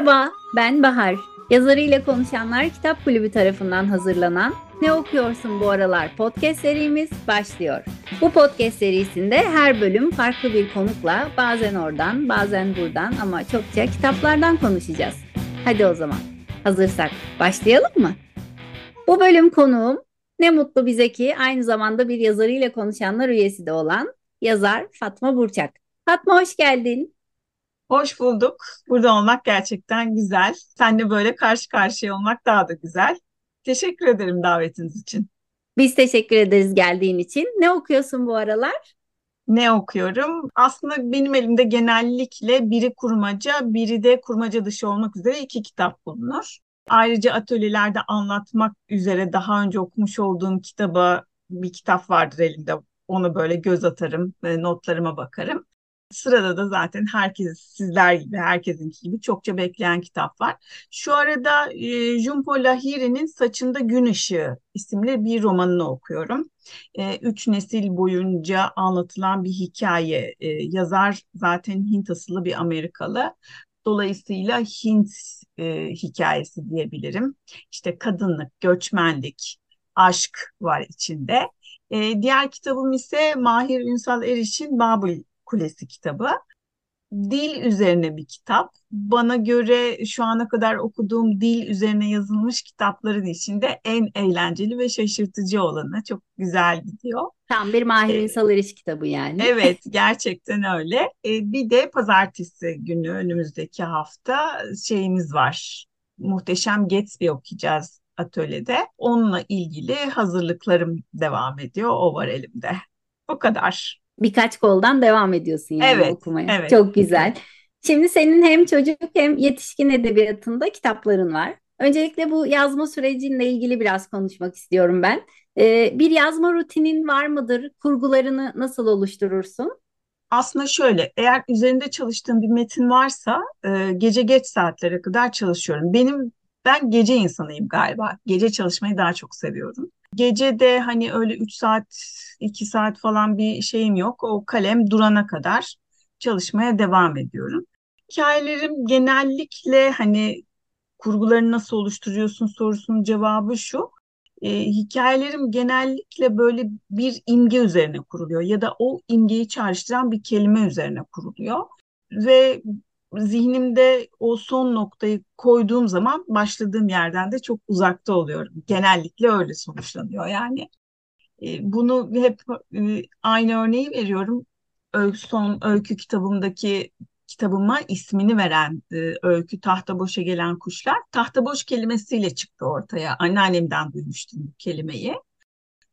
Merhaba, ben Bahar. Yazarıyla Konuşanlar Kitap Kulübü tarafından hazırlanan Ne Okuyorsun Bu Aralar podcast serimiz başlıyor. Bu podcast serisinde her bölüm farklı bir konukla bazen oradan bazen buradan ama çokça kitaplardan konuşacağız. Hadi o zaman hazırsak başlayalım mı? Bu bölüm konuğum ne mutlu bize ki aynı zamanda bir yazarıyla konuşanlar üyesi de olan yazar Fatma Burçak. Fatma hoş geldin. Hoş bulduk. Burada olmak gerçekten güzel. Seninle böyle karşı karşıya olmak daha da güzel. Teşekkür ederim davetiniz için. Biz teşekkür ederiz geldiğin için. Ne okuyorsun bu aralar? Ne okuyorum? Aslında benim elimde genellikle biri kurmaca, biri de kurmaca dışı olmak üzere iki kitap bulunur. Ayrıca atölyelerde anlatmak üzere daha önce okumuş olduğum kitaba bir kitap vardır elimde. Onu böyle göz atarım, notlarıma bakarım. Sırada da zaten herkes sizler gibi, herkesinki gibi çokça bekleyen kitap var. Şu arada e, Jumpo Lahiri'nin Saçında Gün Işığı isimli bir romanını okuyorum. E, üç nesil boyunca anlatılan bir hikaye. E, yazar zaten Hint asıllı bir Amerikalı. Dolayısıyla Hint e, hikayesi diyebilirim. İşte kadınlık, göçmenlik, aşk var içinde. E, diğer kitabım ise Mahir Ünsal Eriş'in Babel Kulesi kitabı. Dil üzerine bir kitap. Bana göre şu ana kadar okuduğum dil üzerine yazılmış kitapların içinde en eğlenceli ve şaşırtıcı olanı. Çok güzel gidiyor. Tam bir Mahir ee, Ünsal Eriş kitabı yani. Evet, gerçekten öyle. Ee, bir de pazartesi günü önümüzdeki hafta şeyimiz var. Muhteşem Gatsby okuyacağız atölyede. Onunla ilgili hazırlıklarım devam ediyor. O var elimde. O kadar birkaç koldan devam ediyorsun yani evet, okumaya. Evet. Çok güzel. Şimdi senin hem çocuk hem yetişkin edebiyatında kitapların var. Öncelikle bu yazma sürecinle ilgili biraz konuşmak istiyorum ben. Ee, bir yazma rutinin var mıdır? Kurgularını nasıl oluşturursun? Aslında şöyle, eğer üzerinde çalıştığım bir metin varsa e, gece geç saatlere kadar çalışıyorum. Benim ben gece insanıyım galiba. Gece çalışmayı daha çok seviyorum. Gece de hani öyle 3 saat, 2 saat falan bir şeyim yok. O kalem durana kadar çalışmaya devam ediyorum. Hikayelerim genellikle hani kurgularını nasıl oluşturuyorsun sorusunun cevabı şu. E, hikayelerim genellikle böyle bir imge üzerine kuruluyor ya da o imgeyi çağrıştıran bir kelime üzerine kuruluyor. Ve zihnimde o son noktayı koyduğum zaman başladığım yerden de çok uzakta oluyorum. Genellikle öyle sonuçlanıyor yani. E, bunu hep e, aynı örneği veriyorum. son öykü kitabımdaki kitabıma ismini veren e, öykü Tahta Boşa Gelen Kuşlar. Tahta boş kelimesiyle çıktı ortaya. Anneannemden duymuştum bu kelimeyi.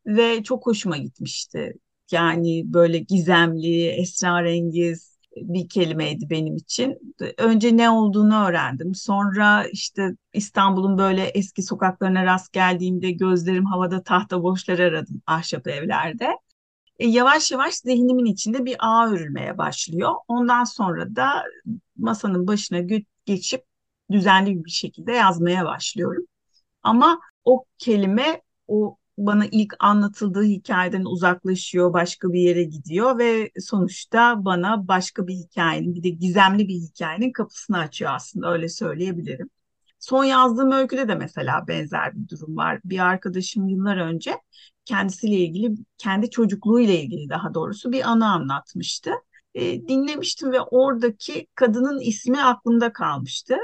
Ve çok hoşuma gitmişti. Yani böyle gizemli, esrarengiz, bir kelimeydi benim için. Önce ne olduğunu öğrendim. Sonra işte İstanbul'un böyle eski sokaklarına rast geldiğimde gözlerim havada tahta boşlar aradım ahşap evlerde. E, yavaş yavaş zihnimin içinde bir ağ örülmeye başlıyor. Ondan sonra da masanın başına geçip düzenli bir şekilde yazmaya başlıyorum. Ama o kelime o bana ilk anlatıldığı hikayeden uzaklaşıyor, başka bir yere gidiyor ve sonuçta bana başka bir hikayenin, bir de gizemli bir hikayenin kapısını açıyor aslında öyle söyleyebilirim. Son yazdığım öyküde de mesela benzer bir durum var. Bir arkadaşım yıllar önce kendisiyle ilgili, kendi çocukluğuyla ilgili daha doğrusu bir anı anlatmıştı. E, dinlemiştim ve oradaki kadının ismi aklımda kalmıştı.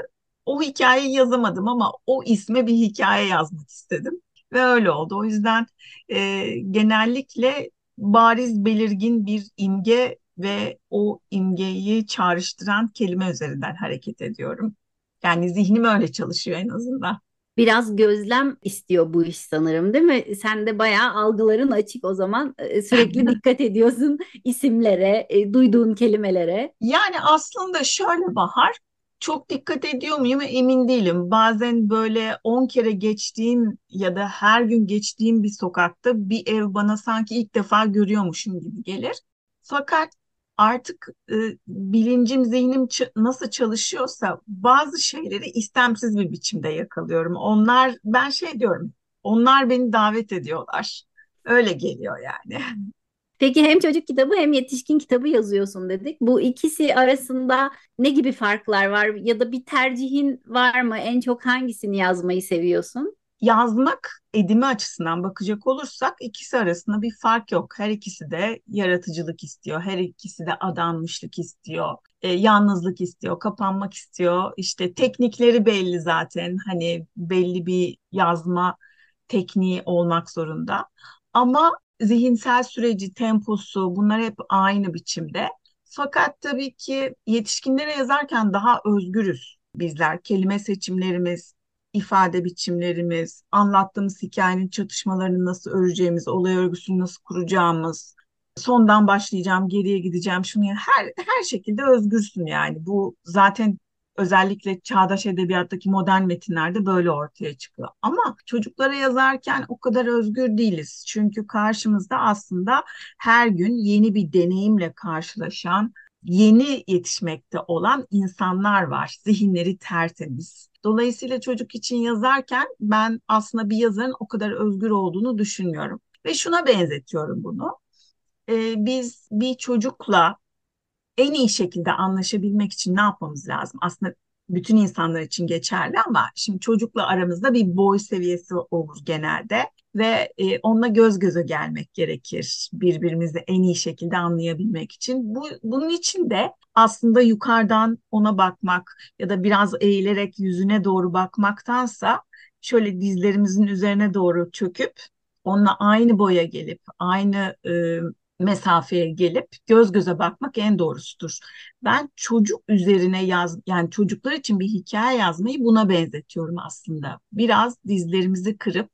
O hikayeyi yazamadım ama o isme bir hikaye yazmak istedim ve öyle oldu. O yüzden e, genellikle bariz belirgin bir imge ve o imgeyi çağrıştıran kelime üzerinden hareket ediyorum. Yani zihnim öyle çalışıyor en azından. Biraz gözlem istiyor bu iş sanırım değil mi? Sen de bayağı algıların açık o zaman. Sürekli dikkat ediyorsun isimlere, e, duyduğun kelimelere. Yani aslında şöyle Bahar, çok dikkat ediyor muyum emin değilim. Bazen böyle 10 kere geçtiğim ya da her gün geçtiğim bir sokakta bir ev bana sanki ilk defa görüyormuşum gibi gelir. Fakat artık e, bilincim, zihnim nasıl çalışıyorsa bazı şeyleri istemsiz bir biçimde yakalıyorum. Onlar ben şey diyorum. Onlar beni davet ediyorlar. Öyle geliyor yani. Peki hem çocuk kitabı hem yetişkin kitabı yazıyorsun dedik. Bu ikisi arasında ne gibi farklar var ya da bir tercihin var mı? En çok hangisini yazmayı seviyorsun? yazmak edimi açısından bakacak olursak ikisi arasında bir fark yok. Her ikisi de yaratıcılık istiyor. Her ikisi de adanmışlık istiyor. E, yalnızlık istiyor, kapanmak istiyor. İşte teknikleri belli zaten. Hani belli bir yazma tekniği olmak zorunda. Ama zihinsel süreci, temposu bunlar hep aynı biçimde. Fakat tabii ki yetişkinlere yazarken daha özgürüz bizler. Kelime seçimlerimiz, ifade biçimlerimiz, anlattığımız hikayenin çatışmalarını nasıl öreceğimiz, olay örgüsünü nasıl kuracağımız, sondan başlayacağım, geriye gideceğim, şunu her her şekilde özgürsün yani. Bu zaten özellikle çağdaş edebiyattaki modern metinlerde böyle ortaya çıkıyor. Ama çocuklara yazarken o kadar özgür değiliz. Çünkü karşımızda aslında her gün yeni bir deneyimle karşılaşan, yeni yetişmekte olan insanlar var. Zihinleri tertemiz. Dolayısıyla çocuk için yazarken ben aslında bir yazarın o kadar özgür olduğunu düşünmüyorum. Ve şuna benzetiyorum bunu. Ee, biz bir çocukla en iyi şekilde anlaşabilmek için ne yapmamız lazım? Aslında bütün insanlar için geçerli ama şimdi çocukla aramızda bir boy seviyesi olur genelde ve e, onunla göz göze gelmek gerekir birbirimizi en iyi şekilde anlayabilmek için. Bu bunun için de aslında yukarıdan ona bakmak ya da biraz eğilerek yüzüne doğru bakmaktansa şöyle dizlerimizin üzerine doğru çöküp onunla aynı boya gelip aynı e, mesafeye gelip göz göze bakmak en doğrusudur. Ben çocuk üzerine yaz yani çocuklar için bir hikaye yazmayı buna benzetiyorum aslında. Biraz dizlerimizi kırıp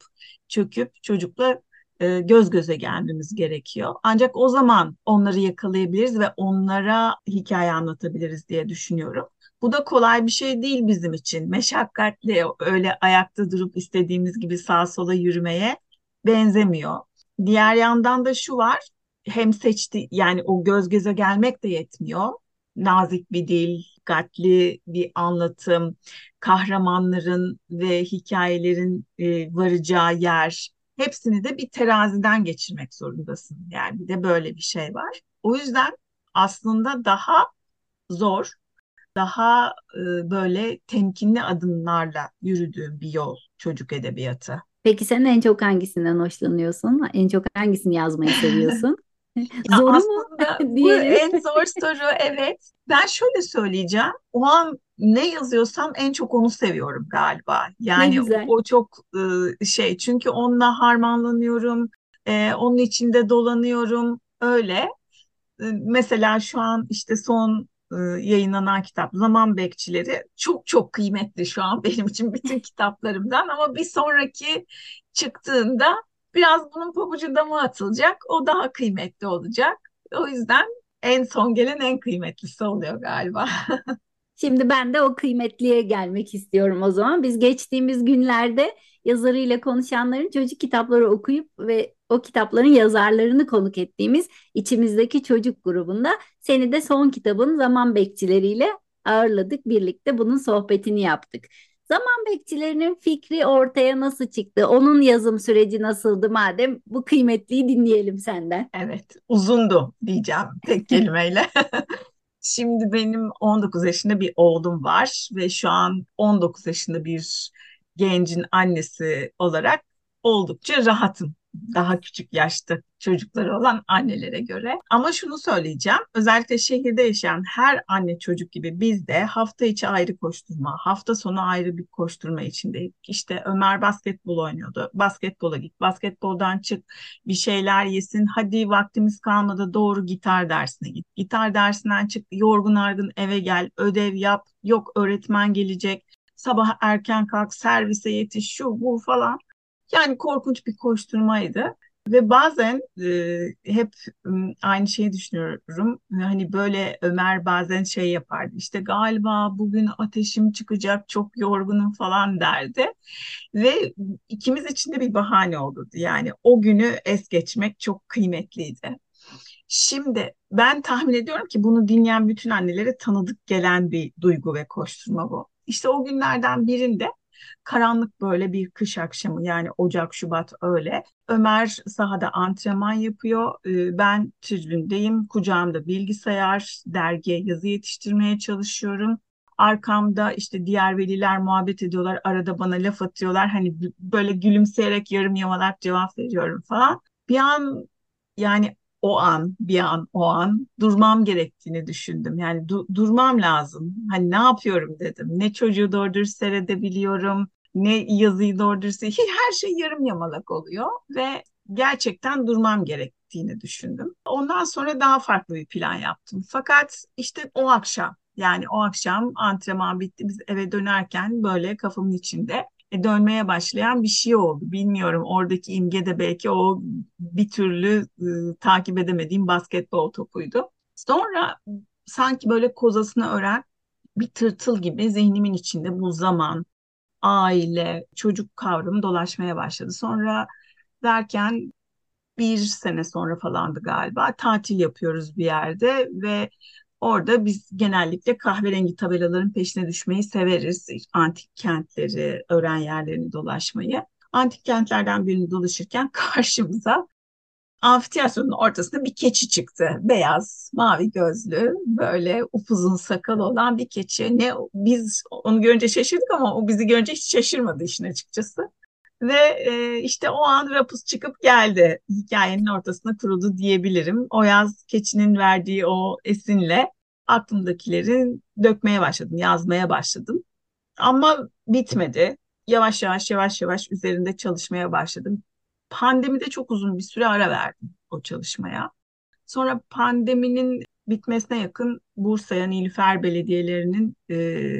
çöküp çocukla e, göz göze gelmemiz gerekiyor. Ancak o zaman onları yakalayabiliriz ve onlara hikaye anlatabiliriz diye düşünüyorum. Bu da kolay bir şey değil bizim için. Meşakkatli öyle ayakta durup istediğimiz gibi sağa sola yürümeye benzemiyor. Diğer yandan da şu var hem seçti yani o göz göze gelmek de yetmiyor. Nazik bir dil, dikkatli bir anlatım, kahramanların ve hikayelerin e, varacağı yer, hepsini de bir teraziden geçirmek zorundasın. Yani bir de böyle bir şey var. O yüzden aslında daha zor, daha e, böyle temkinli adımlarla yürüdüğüm bir yol çocuk edebiyatı. Peki sen en çok hangisinden hoşlanıyorsun? En çok hangisini yazmayı seviyorsun? Zor mu? bu en zor soru evet. Ben şöyle söyleyeceğim. O an ne yazıyorsam en çok onu seviyorum galiba. Yani o, o çok e, şey çünkü onunla harmanlanıyorum. E, onun içinde dolanıyorum. Öyle. E, mesela şu an işte son yayınlanan kitap Zaman Bekçileri çok çok kıymetli şu an benim için bütün kitaplarımdan ama bir sonraki çıktığında biraz bunun pabucu dama atılacak. O daha kıymetli olacak. O yüzden en son gelen en kıymetlisi oluyor galiba. Şimdi ben de o kıymetliye gelmek istiyorum o zaman. Biz geçtiğimiz günlerde yazarıyla konuşanların çocuk kitapları okuyup ve o kitapların yazarlarını konuk ettiğimiz içimizdeki çocuk grubunda seni de son kitabın Zaman Bekçileriyle ağırladık. Birlikte bunun sohbetini yaptık. Zaman bekçilerinin fikri ortaya nasıl çıktı? Onun yazım süreci nasıldı madem? Bu kıymetliyi dinleyelim senden. Evet, uzundu diyeceğim tek kelimeyle. Şimdi benim 19 yaşında bir oğlum var ve şu an 19 yaşında bir gencin annesi olarak oldukça rahatım daha küçük yaşta çocukları olan annelere göre. Ama şunu söyleyeceğim. Özellikle şehirde yaşayan her anne çocuk gibi biz de hafta içi ayrı koşturma, hafta sonu ayrı bir koşturma içindeydik. İşte Ömer basketbol oynuyordu. Basketbola git, basketboldan çık, bir şeyler yesin. Hadi vaktimiz kalmadı doğru gitar dersine git. Gitar dersinden çık, yorgun argın eve gel, ödev yap. Yok öğretmen gelecek. Sabah erken kalk, servise yetiş, şu bu falan. Yani korkunç bir koşturmaydı. Ve bazen e, hep aynı şeyi düşünüyorum. Hani böyle Ömer bazen şey yapardı. İşte galiba bugün ateşim çıkacak, çok yorgunum falan derdi. Ve ikimiz için de bir bahane olurdu. Yani o günü es geçmek çok kıymetliydi. Şimdi ben tahmin ediyorum ki bunu dinleyen bütün annelere tanıdık gelen bir duygu ve koşturma bu. İşte o günlerden birinde Karanlık böyle bir kış akşamı yani Ocak, Şubat öyle. Ömer sahada antrenman yapıyor. Ee, ben tribündeyim. Kucağımda bilgisayar, dergi, yazı yetiştirmeye çalışıyorum. Arkamda işte diğer veliler muhabbet ediyorlar. Arada bana laf atıyorlar. Hani böyle gülümseyerek yarım yamalak cevap veriyorum falan. Bir an yani o an, bir an, o an durmam gerektiğini düşündüm. Yani du durmam lazım. Hani ne yapıyorum dedim. Ne çocuğu doğru dürüst seyredebiliyorum, ne yazıyı doğru dürüst her şey yarım yamalak oluyor ve gerçekten durmam gerektiğini düşündüm. Ondan sonra daha farklı bir plan yaptım. Fakat işte o akşam yani o akşam antrenman bitti. Biz eve dönerken böyle kafamın içinde dönmeye başlayan bir şey oldu. Bilmiyorum oradaki imge de belki o bir türlü e, takip edemediğim basketbol topuydu. Sonra sanki böyle kozasını ören bir tırtıl gibi zihnimin içinde bu zaman, aile, çocuk kavramı dolaşmaya başladı. Sonra derken bir sene sonra falandı galiba tatil yapıyoruz bir yerde ve Orada biz genellikle kahverengi tabelaların peşine düşmeyi severiz. Antik kentleri, öğren yerlerini dolaşmayı. Antik kentlerden birini dolaşırken karşımıza amfiteyatronun ortasında bir keçi çıktı. Beyaz, mavi gözlü, böyle upuzun sakalı olan bir keçi. Ne biz onu görünce şaşırdık ama o bizi görünce hiç şaşırmadı işin açıkçası. Ve e, işte o an rapus çıkıp geldi. Hikayenin ortasına kuruldu diyebilirim. O yaz keçinin verdiği o esinle aklımdakileri dökmeye başladım, yazmaya başladım. Ama bitmedi. Yavaş yavaş yavaş yavaş üzerinde çalışmaya başladım. Pandemide çok uzun bir süre ara verdim o çalışmaya. Sonra pandeminin bitmesine yakın Bursa'ya Nilüfer Belediyelerinin e,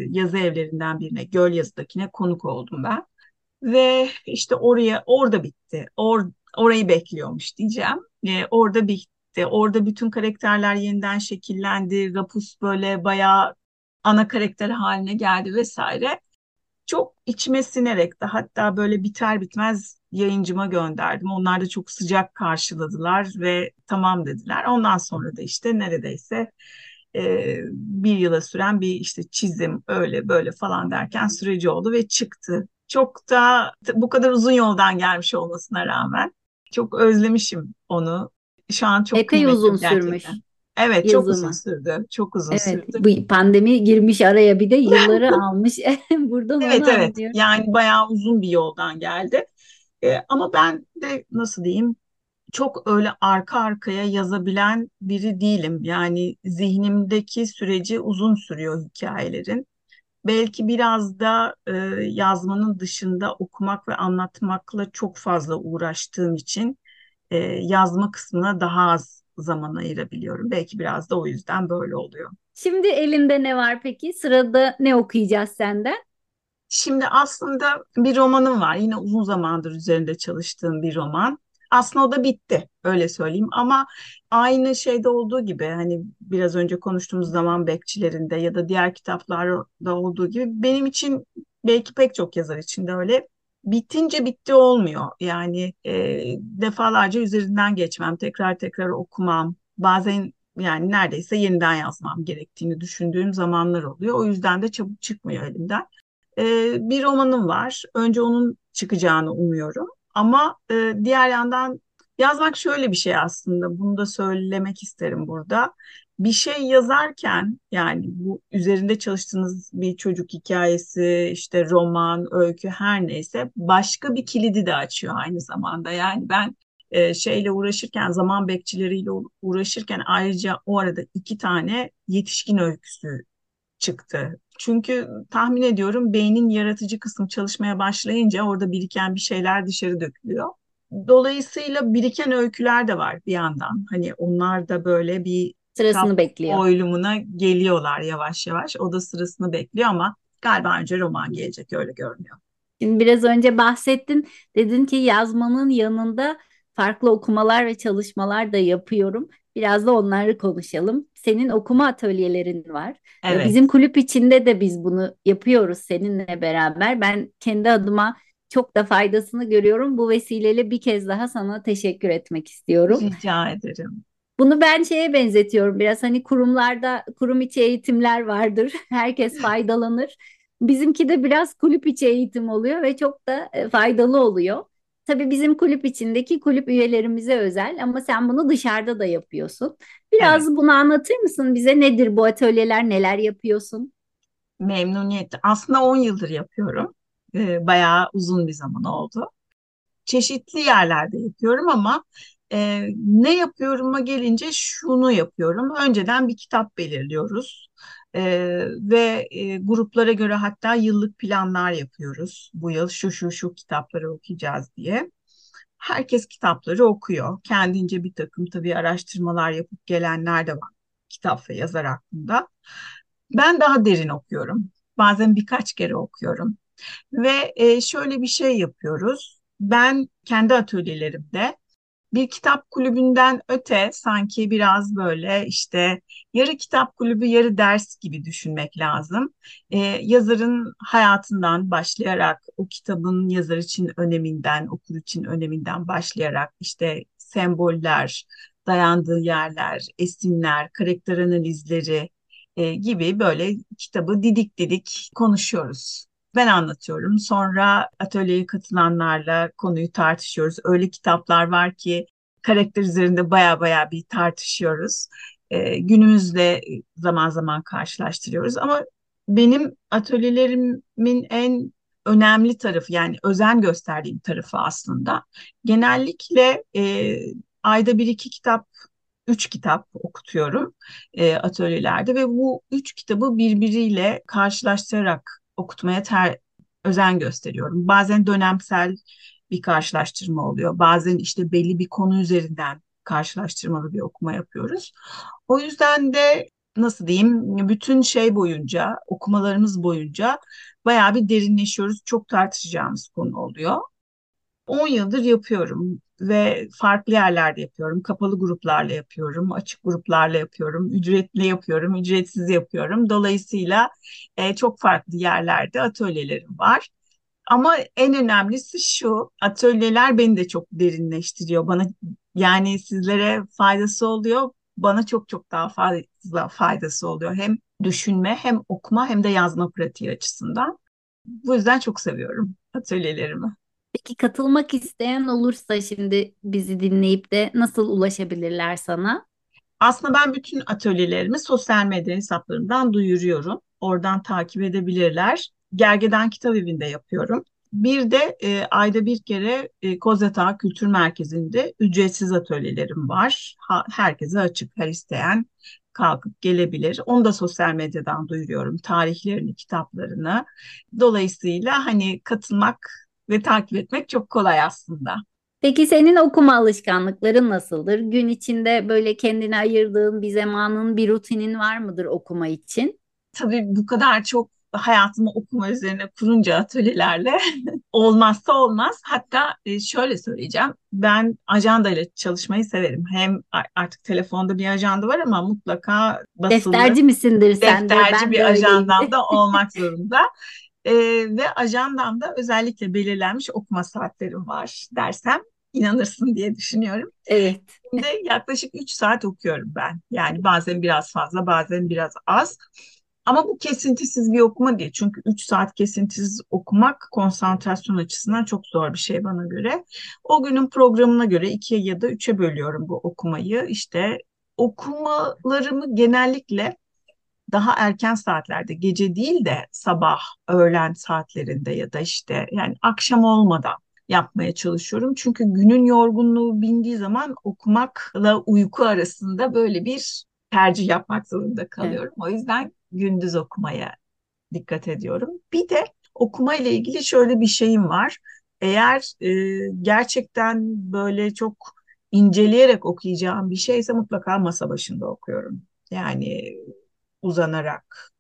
yazı evlerinden birine, Göl Yazı'dakine konuk oldum ben. Ve işte oraya orada bitti. Or, orayı bekliyormuş diyeceğim. E, orada bitti. Orada bütün karakterler yeniden şekillendi. Rapus böyle bayağı ana karakter haline geldi vesaire. Çok içime sinerek de hatta böyle biter bitmez yayıncıma gönderdim. Onlar da çok sıcak karşıladılar ve tamam dediler. Ondan sonra da işte neredeyse e, bir yıla süren bir işte çizim öyle böyle falan derken süreci oldu ve çıktı çok da bu kadar uzun yoldan gelmiş olmasına rağmen çok özlemişim onu. Şu an çok Epey uzun gerçekten. sürmüş. Evet yazımı. çok uzun sürdü. Çok uzun evet, sürdü. Bu pandemi girmiş araya bir de yılları almış. Buradan evet evet anlıyorum. yani bayağı uzun bir yoldan geldi. Ee, ama ben de nasıl diyeyim çok öyle arka arkaya yazabilen biri değilim. Yani zihnimdeki süreci uzun sürüyor hikayelerin belki biraz da e, yazmanın dışında okumak ve anlatmakla çok fazla uğraştığım için e, yazma kısmına daha az zaman ayırabiliyorum. Belki biraz da o yüzden böyle oluyor. Şimdi elinde ne var peki? Sırada ne okuyacağız senden? Şimdi aslında bir romanım var. Yine uzun zamandır üzerinde çalıştığım bir roman. Aslında o da bitti öyle söyleyeyim ama aynı şeyde olduğu gibi hani biraz önce konuştuğumuz zaman bekçilerinde ya da diğer kitaplarda olduğu gibi benim için belki pek çok yazar için de öyle bitince bitti olmuyor. Yani e, defalarca üzerinden geçmem, tekrar tekrar okumam, bazen yani neredeyse yeniden yazmam gerektiğini düşündüğüm zamanlar oluyor. O yüzden de çabuk çıkmıyor elimden. E, bir romanım var. Önce onun çıkacağını umuyorum. Ama e, diğer yandan yazmak şöyle bir şey aslında. Bunu da söylemek isterim burada. Bir şey yazarken yani bu üzerinde çalıştığınız bir çocuk hikayesi, işte roman, öykü her neyse başka bir kilidi de açıyor aynı zamanda. Yani ben e, şeyle uğraşırken, zaman bekçileriyle uğraşırken ayrıca o arada iki tane yetişkin öyküsü çıktı. Çünkü tahmin ediyorum beynin yaratıcı kısım çalışmaya başlayınca orada biriken bir şeyler dışarı dökülüyor. Dolayısıyla biriken öyküler de var bir yandan. Hani onlar da böyle bir sırasını bekliyor. Oylumuna geliyorlar yavaş yavaş. O da sırasını bekliyor ama galiba önce roman gelecek öyle görünüyor. Şimdi biraz önce bahsettin. Dedin ki yazmanın yanında farklı okumalar ve çalışmalar da yapıyorum. Biraz da onları konuşalım. Senin okuma atölyelerin var. Ee, evet. Bizim kulüp içinde de biz bunu yapıyoruz seninle beraber. Ben kendi adıma çok da faydasını görüyorum. Bu vesileyle bir kez daha sana teşekkür etmek istiyorum. Rica ederim. Bunu ben şeye benzetiyorum biraz hani kurumlarda kurum içi eğitimler vardır. Herkes faydalanır. Bizimki de biraz kulüp içi eğitim oluyor ve çok da e, faydalı oluyor. Tabii bizim kulüp içindeki kulüp üyelerimize özel ama sen bunu dışarıda da yapıyorsun. Biraz Evet, bunu anlatır mısın bize? Nedir bu atölyeler, neler yapıyorsun? memnuniyetle. Aslında 10 yıldır yapıyorum. Ee, bayağı uzun bir zaman oldu. Çeşitli yerlerde yapıyorum ama e, ne yapıyorum'a gelince şunu yapıyorum. Önceden bir kitap belirliyoruz. Ee, ve e, gruplara göre hatta yıllık planlar yapıyoruz. Bu yıl şu şu şu kitapları okuyacağız diye. Herkes kitapları okuyor. Kendince bir takım tabii araştırmalar yapıp gelenler de var kitap ve yazar hakkında. Ben daha derin okuyorum. Bazen birkaç kere okuyorum. Ve e, şöyle bir şey yapıyoruz. Ben kendi atölyelerimde bir kitap kulübünden öte sanki biraz böyle işte yarı kitap kulübü yarı ders gibi düşünmek lazım. Ee, yazarın hayatından başlayarak o kitabın yazar için öneminden, okur için öneminden başlayarak işte semboller, dayandığı yerler, esinler, karakter analizleri e, gibi böyle kitabı didik didik konuşuyoruz. Ben anlatıyorum. Sonra atölyeye katılanlarla konuyu tartışıyoruz. Öyle kitaplar var ki karakter üzerinde baya baya bir tartışıyoruz. Ee, günümüzde zaman zaman karşılaştırıyoruz. Ama benim atölyelerimin en önemli tarafı yani özen gösterdiğim tarafı aslında genellikle e, ayda bir iki kitap üç kitap okutuyorum e, atölyelerde ve bu üç kitabı birbiriyle karşılaştırarak okutmaya ter, özen gösteriyorum. Bazen dönemsel bir karşılaştırma oluyor. Bazen işte belli bir konu üzerinden karşılaştırmalı bir okuma yapıyoruz. O yüzden de nasıl diyeyim bütün şey boyunca okumalarımız boyunca bayağı bir derinleşiyoruz. Çok tartışacağımız konu oluyor. 10 yıldır yapıyorum ve farklı yerlerde yapıyorum. Kapalı gruplarla yapıyorum, açık gruplarla yapıyorum, ücretli yapıyorum, ücretsiz yapıyorum. Dolayısıyla e, çok farklı yerlerde atölyelerim var. Ama en önemlisi şu, atölyeler beni de çok derinleştiriyor. Bana yani sizlere faydası oluyor, bana çok çok daha fazla faydası oluyor. Hem düşünme, hem okuma, hem de yazma pratiği açısından. Bu yüzden çok seviyorum atölyelerimi. Peki katılmak isteyen olursa şimdi bizi dinleyip de nasıl ulaşabilirler sana? Aslında ben bütün atölyelerimi sosyal medya hesaplarımdan duyuruyorum. Oradan takip edebilirler. Gergedan Kitap Evi'nde yapıyorum. Bir de e, ayda bir kere e, Kozeta Kültür Merkezi'nde ücretsiz atölyelerim var. Ha, herkese açık, her isteyen kalkıp gelebilir. Onu da sosyal medyadan duyuruyorum. Tarihlerini, kitaplarını. Dolayısıyla hani katılmak ve takip etmek çok kolay aslında. Peki senin okuma alışkanlıkların nasıldır? Gün içinde böyle kendine ayırdığın bir zamanın, bir rutinin var mıdır okuma için? Tabii bu kadar çok hayatımı okuma üzerine kurunca atölyelerle olmazsa olmaz. Hatta e, şöyle söyleyeceğim. Ben ajanda ile çalışmayı severim. Hem artık telefonda bir ajanda var ama mutlaka basılı Defterci misindir sen de? Ben bir de ajandam da olmak zorunda. E, ve ajandamda özellikle belirlenmiş okuma saatlerim var dersem inanırsın diye düşünüyorum. Evet. Şimdi yaklaşık 3 saat okuyorum ben. Yani bazen biraz fazla, bazen biraz az. Ama bu kesintisiz bir okuma değil. Çünkü 3 saat kesintisiz okumak konsantrasyon açısından çok zor bir şey bana göre. O günün programına göre 2'ye ya da 3'e bölüyorum bu okumayı. İşte okumalarımı genellikle daha erken saatlerde, gece değil de sabah, öğlen saatlerinde ya da işte yani akşam olmadan yapmaya çalışıyorum. Çünkü günün yorgunluğu bindiği zaman okumakla uyku arasında böyle bir tercih yapmak zorunda Evet. kalıyorum. O yüzden gündüz okumaya dikkat ediyorum. Bir de okuma ile ilgili şöyle bir şeyim var. Eğer e, gerçekten böyle çok inceleyerek okuyacağım bir şeyse mutlaka masa başında okuyorum. Yani uzanarak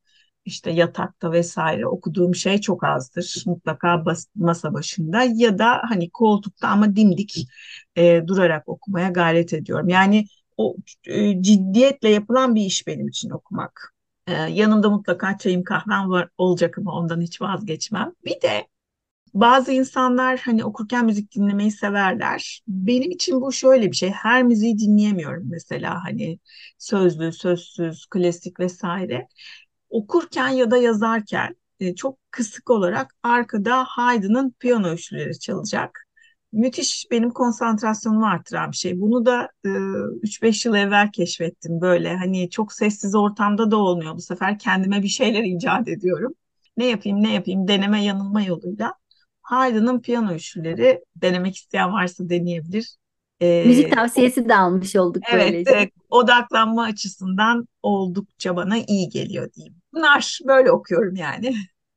işte yatakta vesaire okuduğum şey çok azdır. Mutlaka bas, masa başında ya da hani koltukta ama dimdik e, durarak okumaya gayret ediyorum. Yani o e, ciddiyetle yapılan bir iş benim için okumak. E, yanımda mutlaka çayım kahvem var olacak ama ondan hiç vazgeçmem. Bir de bazı insanlar hani okurken müzik dinlemeyi severler. Benim için bu şöyle bir şey. Her müziği dinleyemiyorum mesela hani sözlü, sözsüz, klasik vesaire. Okurken ya da yazarken e, çok kısık olarak arkada Haydn'ın piyano üçlüleri çalacak. Müthiş benim konsantrasyonumu artıran bir şey. Bunu da e, 3-5 yıl evvel keşfettim böyle. Hani çok sessiz ortamda da olmuyor. Bu sefer kendime bir şeyler icat ediyorum. Ne yapayım ne yapayım deneme yanılma yoluyla. Haydn'ın piyano üçlüleri denemek isteyen varsa deneyebilir. Ee, Müzik tavsiyesi de almış olduk evet, böylece. Evet, odaklanma açısından oldukça bana iyi geliyor diyeyim. Bunlar böyle okuyorum yani.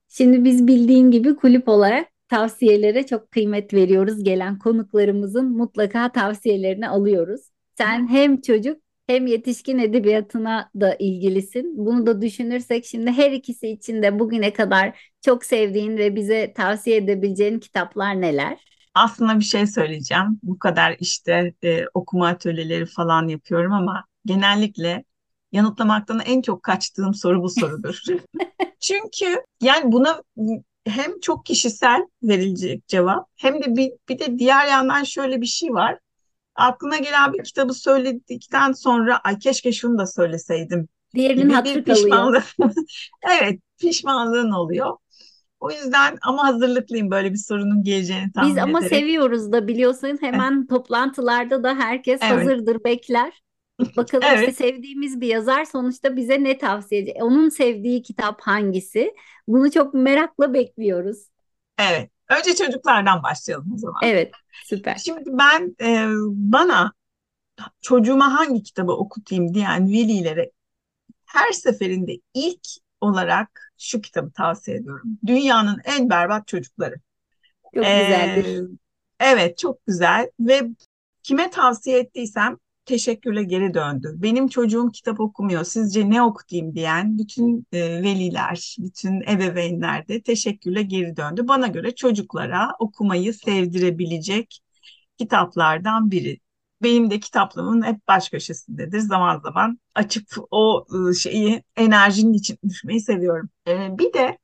Şimdi biz bildiğin gibi kulüp olarak tavsiyelere çok kıymet veriyoruz. Gelen konuklarımızın mutlaka tavsiyelerini alıyoruz. Sen hem çocuk hem yetişkin edebiyatına da ilgilisin. Bunu da düşünürsek şimdi her ikisi için de bugüne kadar çok sevdiğin ve bize tavsiye edebileceğin kitaplar neler? Aslında bir şey söyleyeceğim. Bu kadar işte e, okuma atölyeleri falan yapıyorum ama genellikle yanıtlamaktan en çok kaçtığım soru bu sorudur. Çünkü yani buna hem çok kişisel verilecek cevap hem de bir, bir de diğer yandan şöyle bir şey var. Aklına gelen bir kitabı söyledikten sonra ay keşke şunu da söyleseydim. Diğerinin hatırı bir pişmanlık. evet pişmanlığın oluyor. O yüzden ama hazırlıklıyım böyle bir sorunun geleceğini tahmin Biz ama ederek. seviyoruz da biliyorsun hemen toplantılarda da herkes evet. hazırdır bekler. Bakalım evet. işte sevdiğimiz bir yazar sonuçta bize ne tavsiye edecek? Onun sevdiği kitap hangisi? Bunu çok merakla bekliyoruz. Evet. Önce çocuklardan başlayalım o zaman. Evet, süper. Şimdi ben e, bana çocuğuma hangi kitabı okutayım diyen velilere her seferinde ilk olarak şu kitabı tavsiye ediyorum. Dünyanın en berbat çocukları. Çok ee, güzeldir. Evet, çok güzel ve kime tavsiye ettiysem teşekkürle geri döndü. Benim çocuğum kitap okumuyor. Sizce ne okutayım diyen bütün e, veliler, bütün ebeveynler de teşekkürle geri döndü. Bana göre çocuklara okumayı sevdirebilecek kitaplardan biri. Benim de kitaplığımın hep baş köşesindedir. Zaman zaman açıp o e, şeyi enerjinin için düşmeyi seviyorum. E, bir de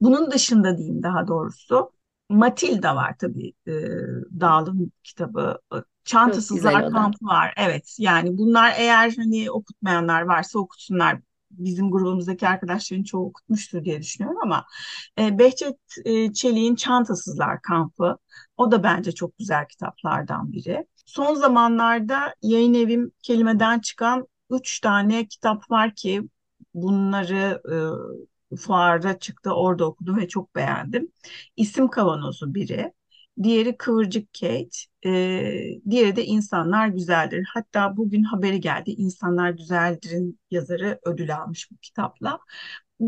bunun dışında diyeyim daha doğrusu Matilda var tabii e, Dağlı'nın kitabı. Çantasızlar kampı var. Evet yani bunlar eğer hani okutmayanlar varsa okutsunlar. Bizim grubumuzdaki arkadaşların çoğu okutmuştur diye düşünüyorum ama e, Behçet e, Çelik'in Çantasızlar kampı o da bence çok güzel kitaplardan biri. Son zamanlarda yayın evim kelimeden çıkan üç tane kitap var ki bunları e, fuarda çıktı orada okudum ve çok beğendim. İsim Kavanozu biri. Diğeri Kıvırcık Kate, e, diğeri de İnsanlar Güzeldir. Hatta bugün haberi geldi. İnsanlar Güzeldir'in yazarı ödül almış bu kitapla.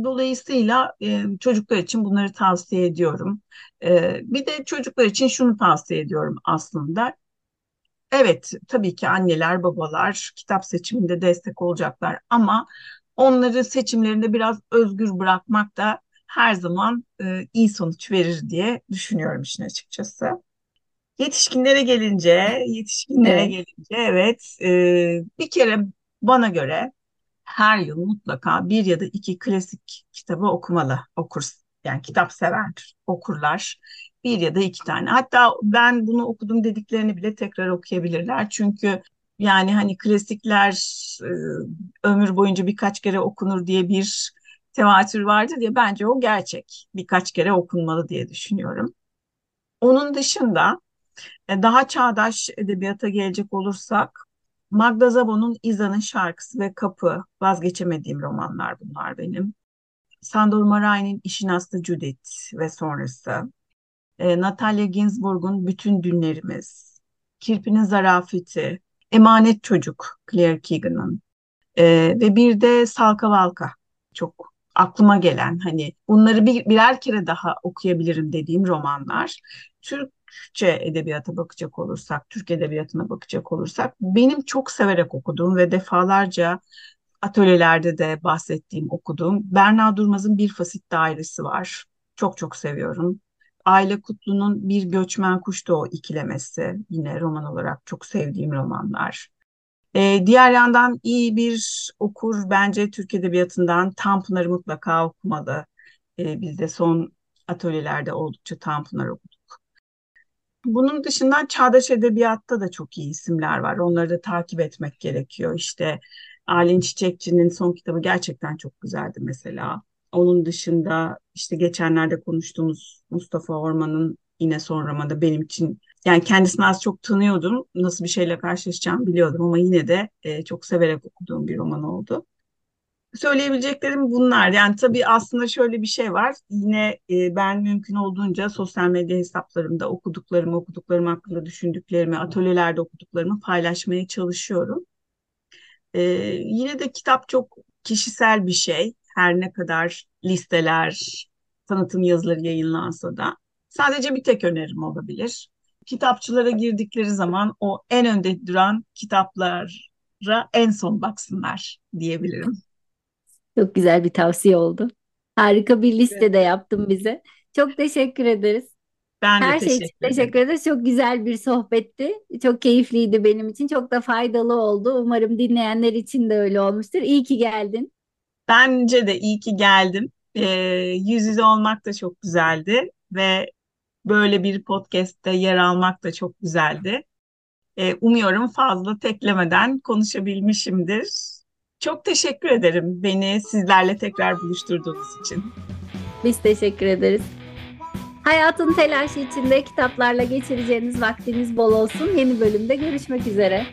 Dolayısıyla e, çocuklar için bunları tavsiye ediyorum. E, bir de çocuklar için şunu tavsiye ediyorum aslında. Evet, tabii ki anneler, babalar kitap seçiminde destek olacaklar ama onları seçimlerinde biraz özgür bırakmak da her zaman e, iyi sonuç verir diye düşünüyorum işin açıkçası. Yetişkinlere gelince, yetişkinlere evet. gelince evet e, bir kere bana göre her yıl mutlaka bir ya da iki klasik kitabı okumalı okur yani kitap sever okurlar bir ya da iki tane. Hatta ben bunu okudum dediklerini bile tekrar okuyabilirler. Çünkü yani hani klasikler e, ömür boyunca birkaç kere okunur diye bir tevatür vardır diye bence o gerçek. Birkaç kere okunmalı diye düşünüyorum. Onun dışında e, daha çağdaş edebiyata gelecek olursak Magda Zabon'un İza'nın şarkısı ve Kapı vazgeçemediğim romanlar bunlar benim. Sandor Maray'ın İşin Aslı Judith ve sonrası. E, Natalia Ginsburg'un Bütün Dünlerimiz. Kirpi'nin Zarafeti. Emanet Çocuk Claire Keegan'ın. E, ve bir de Salka Valka çok aklıma gelen hani bunları bir, birer kere daha okuyabilirim dediğim romanlar. Türkçe edebiyata bakacak olursak, Türk edebiyatına bakacak olursak benim çok severek okuduğum ve defalarca atölyelerde de bahsettiğim, okuduğum Berna Durmaz'ın Bir Fasit Dairesi var. Çok çok seviyorum. Aile Kutlu'nun Bir Göçmen Kuş o ikilemesi yine roman olarak çok sevdiğim romanlar. E, diğer yandan iyi bir okur bence Türk Edebiyatı'ndan Tanpınar'ı mutlaka okumalı. E, biz de son atölyelerde oldukça Tanpınar okuduk. Bunun dışında çağdaş edebiyatta da çok iyi isimler var. Onları da takip etmek gerekiyor. İşte Aylin Çiçekçi'nin son kitabı gerçekten çok güzeldi mesela. Onun dışında işte geçenlerde konuştuğumuz Mustafa Orman'ın yine son romanı benim için yani kendisini az çok tanıyordum. Nasıl bir şeyle karşılaşacağımı biliyordum ama yine de e, çok severek okuduğum bir roman oldu. Söyleyebileceklerim bunlar. Yani tabii aslında şöyle bir şey var. Yine e, ben mümkün olduğunca sosyal medya hesaplarımda okuduklarımı, okuduklarım hakkında düşündüklerimi, atölyelerde okuduklarımı paylaşmaya çalışıyorum. E, yine de kitap çok kişisel bir şey. Her ne kadar listeler, tanıtım yazıları yayınlansa da. Sadece bir tek önerim olabilir. Kitapçılara girdikleri zaman o en önde duran kitaplara en son baksınlar diyebilirim. Çok güzel bir tavsiye oldu. Harika bir liste de yaptın bize. Çok teşekkür ederiz. Ben de Her şey için teşekkür ederim. teşekkür ederiz. Çok güzel bir sohbetti. Çok keyifliydi benim için. Çok da faydalı oldu. Umarım dinleyenler için de öyle olmuştur. İyi ki geldin. Bence de iyi ki geldim. Ee, yüz yüze olmak da çok güzeldi ve böyle bir podcast'te yer almak da çok güzeldi. Ee, umuyorum fazla teklemeden konuşabilmişimdir. Çok teşekkür ederim beni sizlerle tekrar buluşturduğunuz için. Biz teşekkür ederiz. Hayatın telaşı içinde kitaplarla geçireceğiniz vaktiniz bol olsun. Yeni bölümde görüşmek üzere.